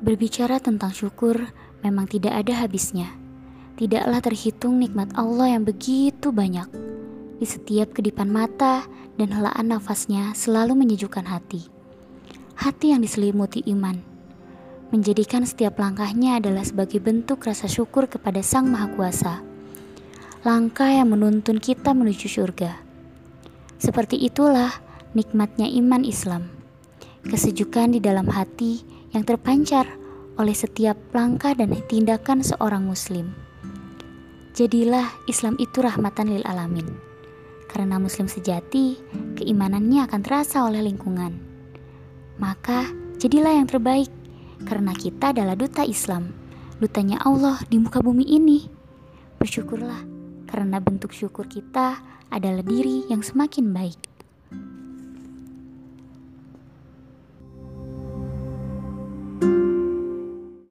Berbicara tentang syukur memang tidak ada habisnya. Tidaklah terhitung nikmat Allah yang begitu banyak. Di setiap kedipan mata dan helaan nafasnya selalu menyejukkan hati. Hati yang diselimuti iman. Menjadikan setiap langkahnya adalah sebagai bentuk rasa syukur kepada Sang Maha Kuasa. Langkah yang menuntun kita menuju surga. Seperti itulah nikmatnya iman Islam. Kesejukan di dalam hati yang terpancar oleh setiap langkah dan tindakan seorang muslim. Jadilah Islam itu rahmatan lil alamin. Karena muslim sejati, keimanannya akan terasa oleh lingkungan. Maka, jadilah yang terbaik karena kita adalah duta Islam, dutanya Allah di muka bumi ini. Bersyukurlah karena bentuk syukur kita adalah diri yang semakin baik.